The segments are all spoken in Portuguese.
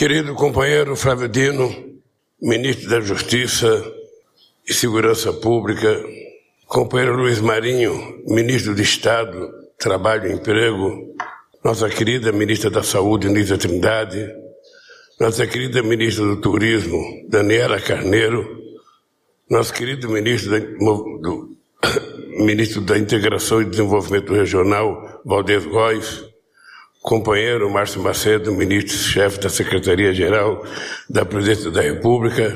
Querido companheiro Flávio Dino, ministro da Justiça e Segurança Pública, companheiro Luiz Marinho, ministro do Estado, Trabalho e Emprego, nossa querida ministra da Saúde, Nízia Trindade, nossa querida ministra do Turismo, Daniela Carneiro, nosso querido ministro da, do, ministro da Integração e Desenvolvimento Regional, Valdez Góes, companheiro Márcio Macedo, ministro-chefe da Secretaria-Geral da Presidência da República,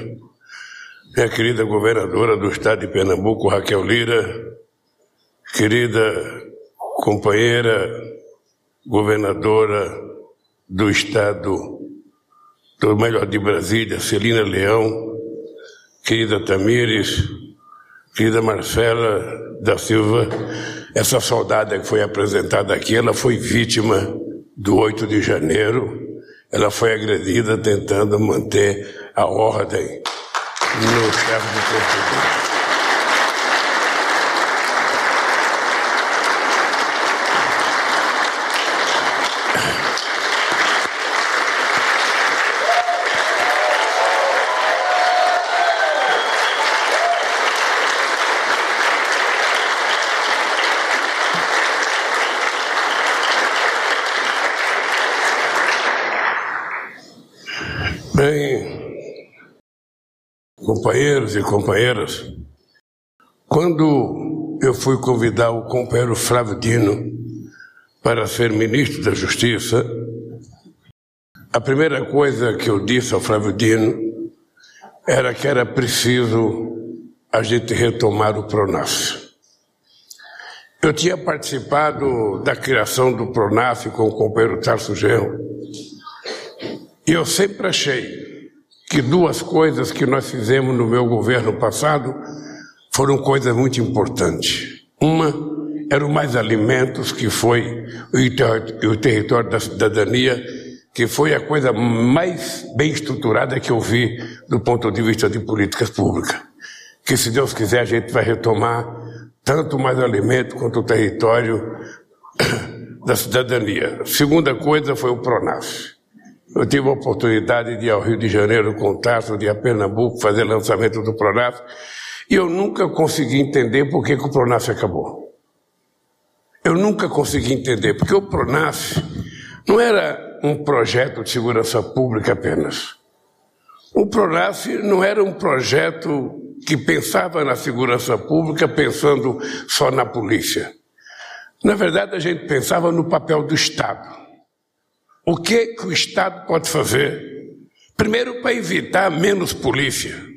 minha querida governadora do Estado de Pernambuco, Raquel Lira, querida companheira governadora do Estado, do melhor de Brasília, Celina Leão, querida Tamires, querida Marcela da Silva, essa soldada que foi apresentada aqui, ela foi vítima do 8 de janeiro, ela foi agredida tentando manter a ordem no chefe de Portugal. Bem, companheiros e companheiras, quando eu fui convidar o companheiro Flávio Dino para ser ministro da Justiça, a primeira coisa que eu disse ao Flávio Dino era que era preciso a gente retomar o PRONAF. Eu tinha participado da criação do PRONAF com o companheiro Tarso Genro, e eu sempre achei que duas coisas que nós fizemos no meu governo passado foram coisas muito importantes. Uma era o Mais Alimentos, que foi o território da cidadania, que foi a coisa mais bem estruturada que eu vi do ponto de vista de políticas públicas. Que, se Deus quiser, a gente vai retomar tanto Mais Alimento quanto o território da cidadania. segunda coisa foi o PRONAF. Eu tive a oportunidade de ir ao Rio de Janeiro com de ir a Pernambuco, fazer lançamento do Pronaf, e eu nunca consegui entender por que, que o Pronaf acabou. Eu nunca consegui entender, porque o Pronaf não era um projeto de segurança pública apenas. O Pronaf não era um projeto que pensava na segurança pública pensando só na polícia. Na verdade, a gente pensava no papel do Estado. O que, que o Estado pode fazer? Primeiro, para evitar menos polícia.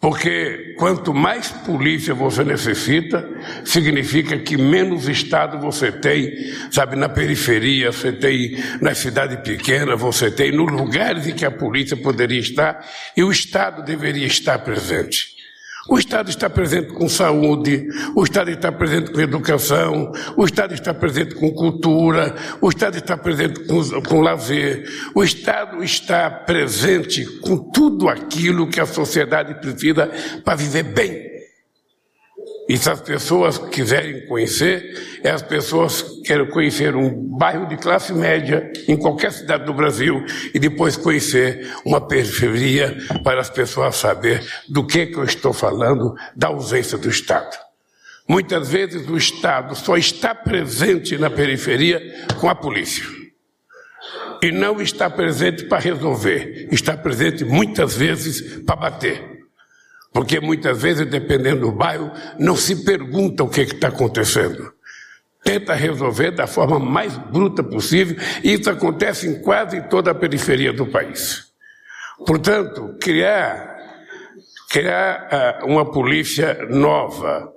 Porque quanto mais polícia você necessita, significa que menos Estado você tem, sabe, na periferia, você tem na cidade pequena, você tem nos lugares em que a polícia poderia estar e o Estado deveria estar presente. O Estado está presente com saúde, o Estado está presente com educação, o Estado está presente com cultura, o Estado está presente com, com lazer, o Estado está presente com tudo aquilo que a sociedade precisa para viver bem. E se as pessoas quiserem conhecer, é as pessoas que querem conhecer um bairro de classe média em qualquer cidade do Brasil e depois conhecer uma periferia para as pessoas saber do que, que eu estou falando da ausência do Estado. Muitas vezes o Estado só está presente na periferia com a polícia. E não está presente para resolver, está presente muitas vezes para bater. Porque muitas vezes, dependendo do bairro, não se pergunta o que está acontecendo. Tenta resolver da forma mais bruta possível, e isso acontece em quase toda a periferia do país. Portanto, criar, criar uh, uma polícia nova,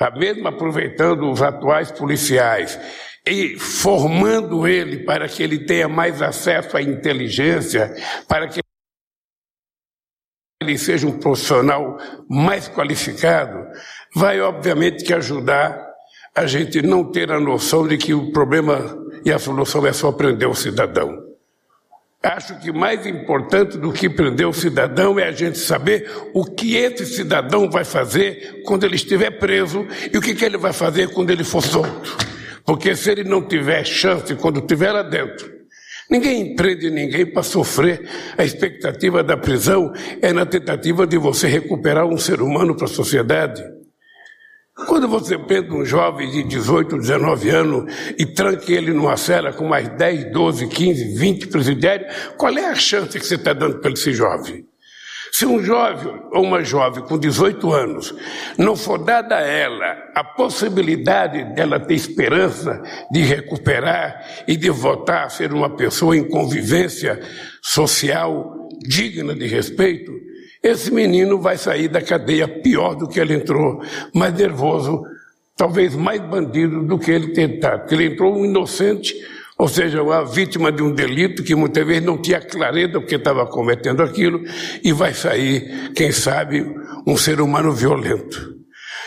uh, mesmo aproveitando os atuais policiais, e formando ele para que ele tenha mais acesso à inteligência, para que ele seja um profissional mais qualificado, vai obviamente que ajudar a gente não ter a noção de que o problema e a solução é só prender o cidadão. Acho que mais importante do que prender o cidadão é a gente saber o que esse cidadão vai fazer quando ele estiver preso e o que, que ele vai fazer quando ele for solto. Porque se ele não tiver chance quando estiver lá dentro Ninguém prende ninguém para sofrer. A expectativa da prisão é na tentativa de você recuperar um ser humano para a sociedade. Quando você prende um jovem de 18, 19 anos e tranca ele numa cela com mais 10, 12, 15, 20 presidiários, qual é a chance que você está dando para esse jovem? Se um jovem ou uma jovem com 18 anos não for dada a ela a possibilidade dela ter esperança de recuperar e de voltar a ser uma pessoa em convivência social digna de respeito, esse menino vai sair da cadeia pior do que ele entrou, mais nervoso, talvez mais bandido do que ele tentado, porque ele entrou um inocente ou seja, uma vítima de um delito que muitas vezes não tinha clareza porque estava cometendo aquilo e vai sair, quem sabe, um ser humano violento.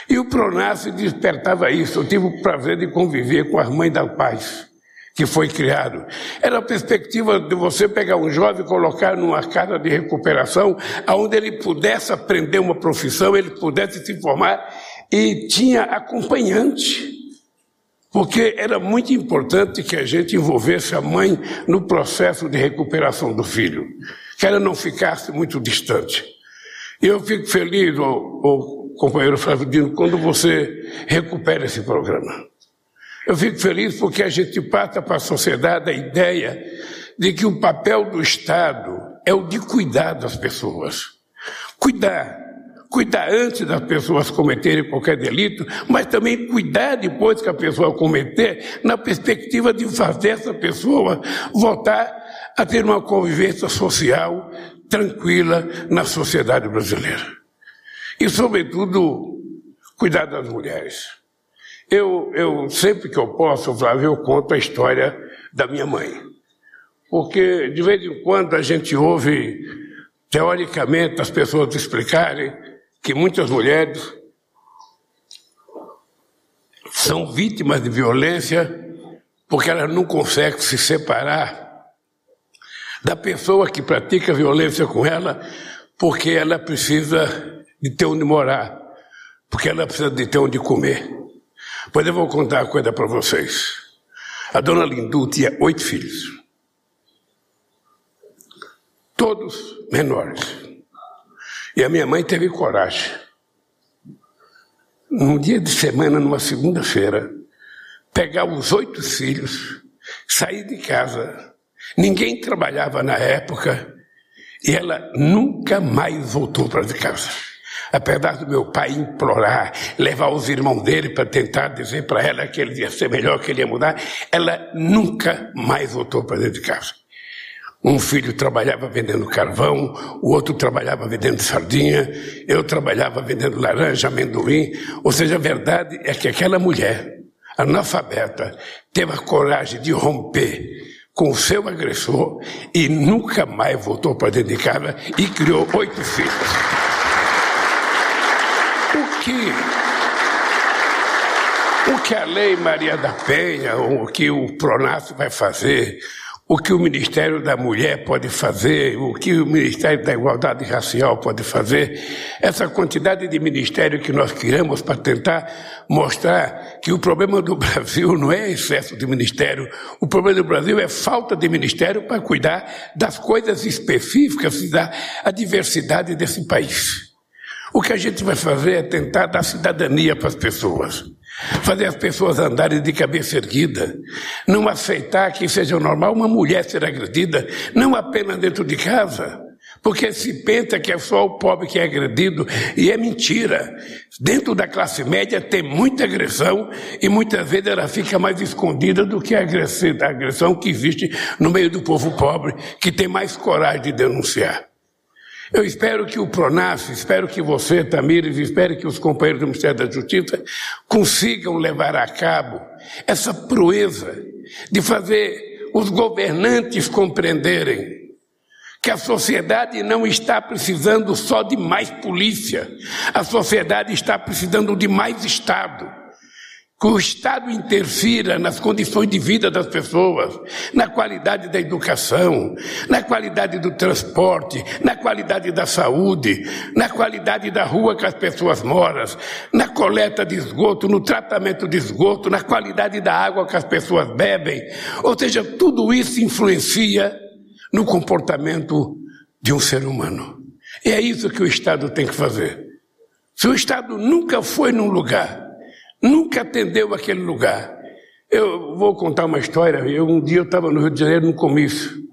E o Pronace despertava isso. Eu tive o prazer de conviver com as mães da paz que foi criado. Era a perspectiva de você pegar um jovem e colocar numa casa de recuperação, onde ele pudesse aprender uma profissão, ele pudesse se formar e tinha acompanhante. Porque era muito importante que a gente envolvesse a mãe no processo de recuperação do filho, que ela não ficasse muito distante. Eu fico feliz, o, companheiro Flávio quando você recupera esse programa. Eu fico feliz porque a gente passa para a sociedade a ideia de que o papel do Estado é o de cuidar das pessoas. Cuidar cuidar antes das pessoas cometerem qualquer delito, mas também cuidar depois que a pessoa cometer, na perspectiva de fazer essa pessoa voltar a ter uma convivência social tranquila na sociedade brasileira. E, sobretudo, cuidar das mulheres. Eu, eu sempre que eu posso, Flávio, eu conto a história da minha mãe. Porque, de vez em quando, a gente ouve, teoricamente, as pessoas explicarem que muitas mulheres são vítimas de violência porque elas não conseguem se separar da pessoa que pratica violência com ela, porque ela precisa de ter onde morar, porque ela precisa de ter onde comer. Pois eu vou contar uma coisa para vocês. A dona Lindu tinha oito filhos, todos menores. E a minha mãe teve coragem. Num dia de semana, numa segunda-feira, pegar os oito filhos, sair de casa. Ninguém trabalhava na época e ela nunca mais voltou para casa. Apesar do meu pai implorar, levar os irmãos dele para tentar dizer para ela que ele ia ser melhor, que ele ia mudar, ela nunca mais voltou para dentro de casa. Um filho trabalhava vendendo carvão, o outro trabalhava vendendo sardinha, eu trabalhava vendendo laranja, amendoim. Ou seja, a verdade é que aquela mulher, analfabeta, teve a coragem de romper com o seu agressor e nunca mais voltou para dentro de casa e criou oito filhos. O que o que a Lei Maria da Penha, ou o que o Pronato vai fazer, o que o Ministério da Mulher pode fazer, o que o Ministério da Igualdade Racial pode fazer, essa quantidade de ministério que nós criamos para tentar mostrar que o problema do Brasil não é excesso de ministério, o problema do Brasil é falta de ministério para cuidar das coisas específicas da diversidade desse país. O que a gente vai fazer é tentar dar cidadania para as pessoas fazer as pessoas andarem de cabeça erguida, não aceitar que seja normal uma mulher ser agredida, não apenas dentro de casa, porque se pensa que é só o pobre que é agredido, e é mentira. Dentro da classe média tem muita agressão e muitas vezes ela fica mais escondida do que a agressão que existe no meio do povo pobre, que tem mais coragem de denunciar. Eu espero que o Pronas, espero que você, Tamires, espero que os companheiros do Ministério da Justiça consigam levar a cabo essa proeza de fazer os governantes compreenderem que a sociedade não está precisando só de mais polícia, a sociedade está precisando de mais Estado. Que o Estado interfira nas condições de vida das pessoas, na qualidade da educação, na qualidade do transporte, na qualidade da saúde, na qualidade da rua que as pessoas moram, na coleta de esgoto, no tratamento de esgoto, na qualidade da água que as pessoas bebem. Ou seja, tudo isso influencia no comportamento de um ser humano. E é isso que o Estado tem que fazer. Se o Estado nunca foi num lugar nunca atendeu aquele lugar. Eu vou contar uma história. Eu, um dia eu estava no Rio de Janeiro num comício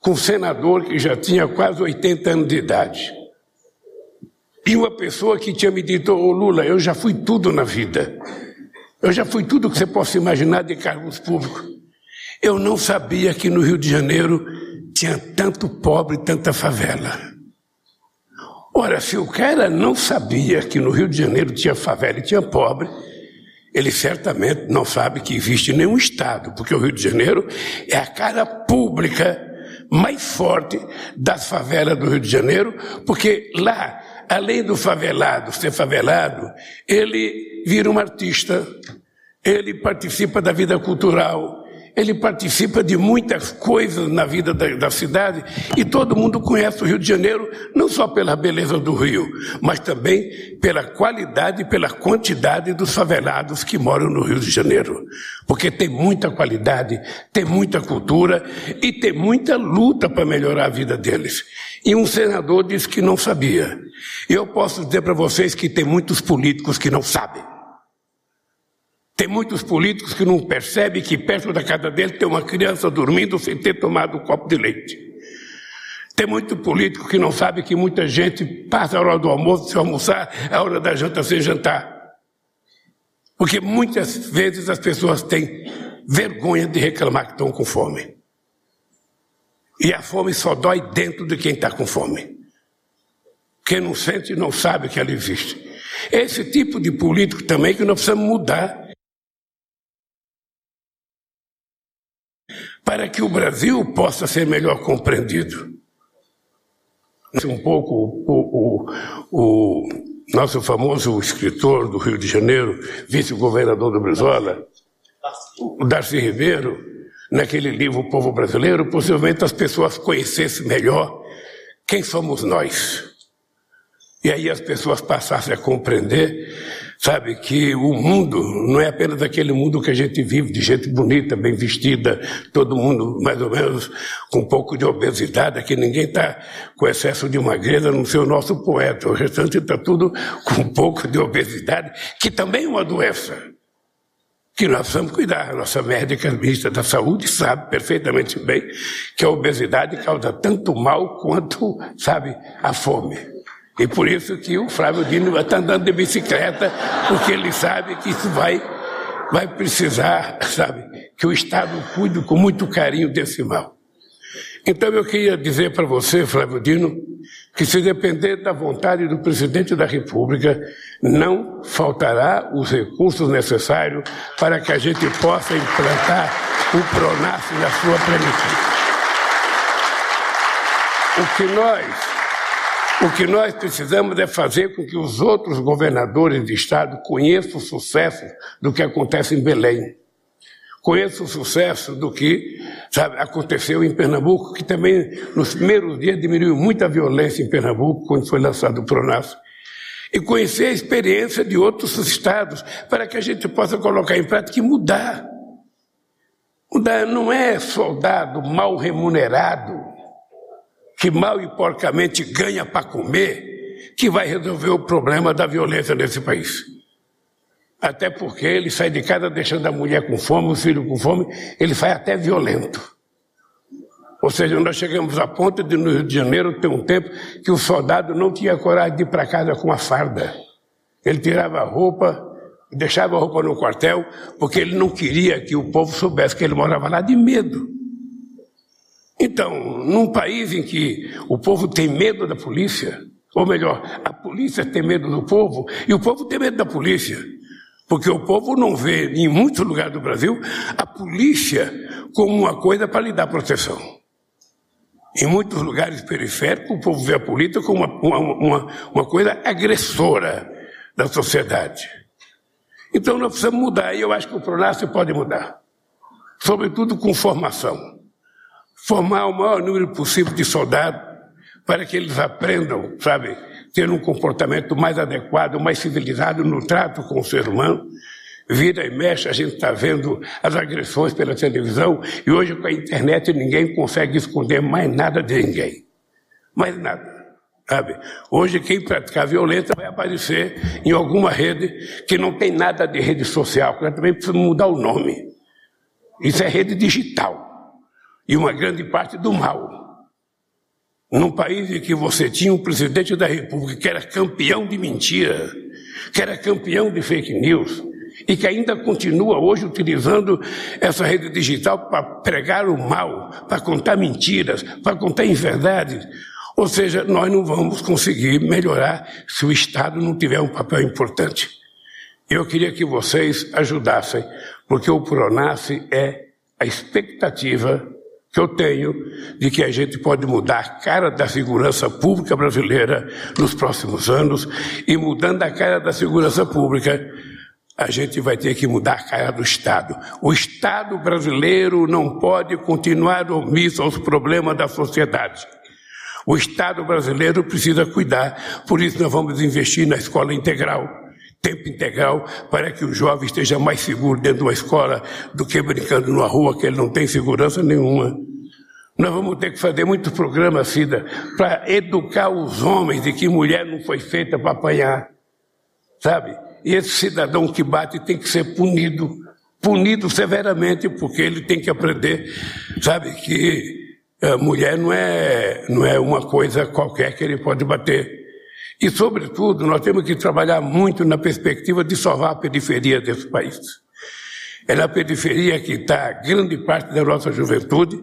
com um senador que já tinha quase 80 anos de idade. E uma pessoa que tinha me dito, ô oh, Lula, eu já fui tudo na vida. Eu já fui tudo que você possa imaginar de cargos públicos. Eu não sabia que no Rio de Janeiro tinha tanto pobre, tanta favela. Ora, se o cara não sabia que no Rio de Janeiro tinha favela e tinha pobre, ele certamente não sabe que existe nenhum Estado, porque o Rio de Janeiro é a cara pública mais forte das favelas do Rio de Janeiro, porque lá, além do favelado ser favelado, ele vira um artista, ele participa da vida cultural, ele participa de muitas coisas na vida da, da, cidade e todo mundo conhece o Rio de Janeiro não só pela beleza do Rio, mas também pela qualidade e pela quantidade dos favelados que moram no Rio de Janeiro. Porque tem muita qualidade, tem muita cultura e tem muita luta para melhorar a vida deles. E um senador disse que não sabia. Eu posso dizer para vocês que tem muitos políticos que não sabem. Tem muitos políticos que não percebem que perto da casa dele tem uma criança dormindo sem ter tomado um copo de leite. Tem muito político que não sabe que muita gente passa a hora do almoço sem almoçar, a hora da janta sem jantar. Porque muitas vezes as pessoas têm vergonha de reclamar que estão com fome. E a fome só dói dentro de quem está com fome. Quem não sente não sabe que ela existe. Esse tipo de político também que nós precisamos mudar para que o Brasil possa ser melhor compreendido. Um pouco o, o, o nosso famoso escritor do Rio de Janeiro, vice-governador do Brizola, o Darcy Ribeiro, naquele livro O Povo Brasileiro, possivelmente as pessoas conhecessem melhor quem somos nós. E aí as pessoas passassem a compreender Sabe que o mundo não é apenas aquele mundo que a gente vive, de gente bonita, bem vestida, todo mundo mais ou menos com um pouco de obesidade, aqui ninguém está com excesso de magreza, não ser o nosso poeta. O restante está tudo com um pouco de obesidade, que também é uma doença. Que nós precisamos cuidar. A nossa médica ministra da Saúde sabe perfeitamente bem que a obesidade causa tanto mal quanto, sabe, a fome. E por isso que o Flávio Dino está andando de bicicleta, porque ele sabe que isso vai, vai precisar, sabe, que o Estado cuide com muito carinho desse mal. Então eu queria dizer para você, Flávio Dino, que se depender da vontade do presidente da República, não faltará os recursos necessários para que a gente possa implantar o PRONAF na sua plenitude. O que nós o que nós precisamos é fazer com que os outros governadores de estado conheçam o sucesso do que acontece em Belém. Conheçam o sucesso do que sabe, aconteceu em Pernambuco, que também nos primeiros dias diminuiu muita violência em Pernambuco, quando foi lançado o Pronas. E conhecer a experiência de outros estados, para que a gente possa colocar em prática e mudar. Mudar não é soldado mal remunerado, que mal e porcamente ganha para comer, que vai resolver o problema da violência nesse país. Até porque ele sai de casa deixando a mulher com fome, o filho com fome, ele sai até violento. Ou seja, nós chegamos a ponto de no Rio de Janeiro ter um tempo que o soldado não tinha coragem de ir para casa com a farda. Ele tirava a roupa, deixava a roupa no quartel, porque ele não queria que o povo soubesse que ele morava lá de medo. Então, num país em que o povo tem medo da polícia, ou melhor, a polícia tem medo do povo e o povo tem medo da polícia, porque o povo não vê, em muitos lugares do Brasil, a polícia como uma coisa para lhe dar proteção. Em muitos lugares periféricos, o povo vê a polícia como uma, uma, uma, coisa agressora da sociedade. Então nós precisamos mudar, e eu acho que o Pronas pode mudar, sobretudo com formação. Formar o maior número possível de soldados para que eles aprendam, sabe, ter um comportamento mais adequado, mais civilizado no trato com o ser humano. Vira e mexe, a gente está vendo as agressões pela televisão e hoje com a internet ninguém consegue esconder mais nada de ninguém. Mais nada. Sabe? Hoje, quem praticar violência vai aparecer em alguma rede que não tem nada de rede social, porque também precisa mudar o nome. Isso é rede digital. E uma grande parte do mal. Num país em que você tinha um presidente da República que era campeão de mentira, que era campeão de fake news, e que ainda continua hoje utilizando essa rede digital para pregar o mal, para contar mentiras, para contar inverdades. Ou seja, nós não vamos conseguir melhorar se o Estado não tiver um papel importante. Eu queria que vocês ajudassem, porque o Pronace é a expectativa que eu tenho de que a gente pode mudar a cara da segurança pública brasileira nos próximos anos e mudando a cara da segurança pública, a gente vai ter que mudar a cara do Estado. O Estado brasileiro não pode continuar omisso aos problemas da sociedade. O Estado brasileiro precisa cuidar, por isso nós vamos investir na escola integral, tempo integral, para que o jovem esteja mais seguro dentro de uma escola do que brincando numa rua que ele não tem segurança nenhuma. Nós vamos ter que fazer muito programa, Cida, para educar os homens de que mulher não foi feita para apanhar, sabe? E esse cidadão que bate tem que ser punido, punido severamente, porque ele tem que aprender, sabe, que a mulher não é, não é uma coisa qualquer que ele pode bater. E, sobretudo, nós temos que trabalhar muito na perspectiva de salvar a periferia desse país. É na periferia que está grande parte da nossa juventude,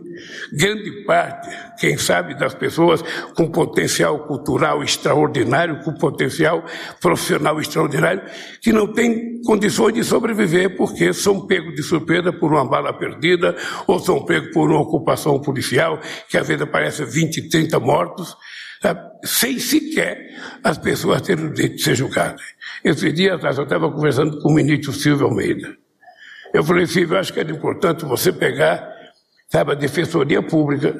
grande parte, quem sabe, das pessoas com potencial cultural extraordinário, com potencial profissional extraordinário, que não tem condições de sobreviver porque são pegos de surpresa por uma bala perdida ou são pegos por uma ocupação policial, que às vezes aparece 20, 30 mortos, sabe? sem sequer as pessoas terem o direito de ser julgadas. Esse dia atrás eu estava conversando com o ministro Silvio Almeida. Eu falei, Silvio, acho que era importante você pegar, sabe, a Defensoria Pública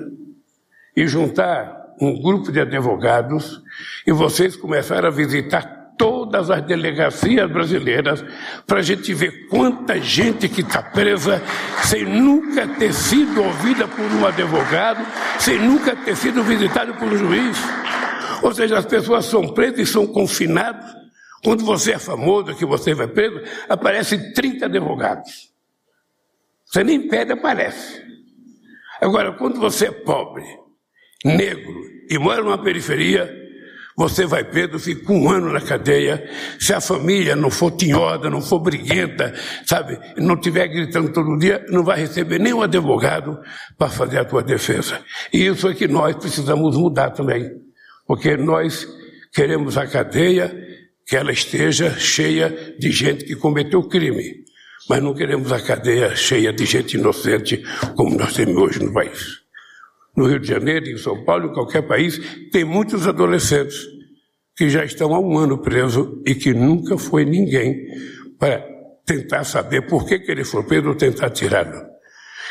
e juntar um grupo de advogados e vocês começaram a visitar todas as delegacias brasileiras para a gente ver quanta gente que está presa sem nunca ter sido ouvida por um advogado, sem nunca ter sido visitada por um juiz. Ou seja, as pessoas são presas e são confinadas quando você é famoso, que você vai preso, aparecem 30 advogados. Você nem pede, aparece. Agora, quando você é pobre, negro e mora numa periferia, você vai preso, fica um ano na cadeia. Se a família não for tinhosa, não for briguenta, sabe, não estiver gritando todo dia, não vai receber nenhum advogado para fazer a tua defesa. E isso é que nós precisamos mudar também. Porque nós queremos a cadeia que ela esteja cheia de gente que cometeu crime. Mas não queremos a cadeia cheia de gente inocente como nós temos hoje no país. No Rio de Janeiro, em São Paulo, em qualquer país, tem muitos adolescentes que já estão há um ano presos e que nunca foi ninguém para tentar saber por que, que ele foi preso ou tentar tirá-lo.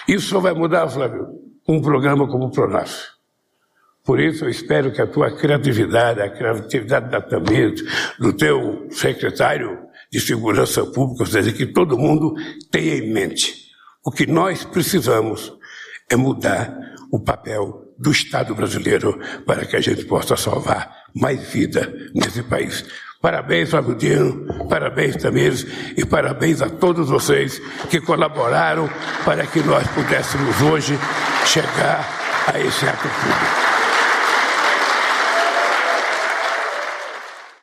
Isso só vai mudar, Flávio, um programa como o Pronas. Por isso eu espero que a tua criatividade, a criatividade da Tamir, do teu secretário de Segurança Pública, seja, que todo mundo tenha em mente. O que nós precisamos é mudar o papel do Estado brasileiro para que a gente possa salvar mais vida nesse país. Parabéns, Flávio Dino, parabéns, Tamires, e parabéns a todos vocês que colaboraram para que nós pudéssemos hoje chegar a esse ato público.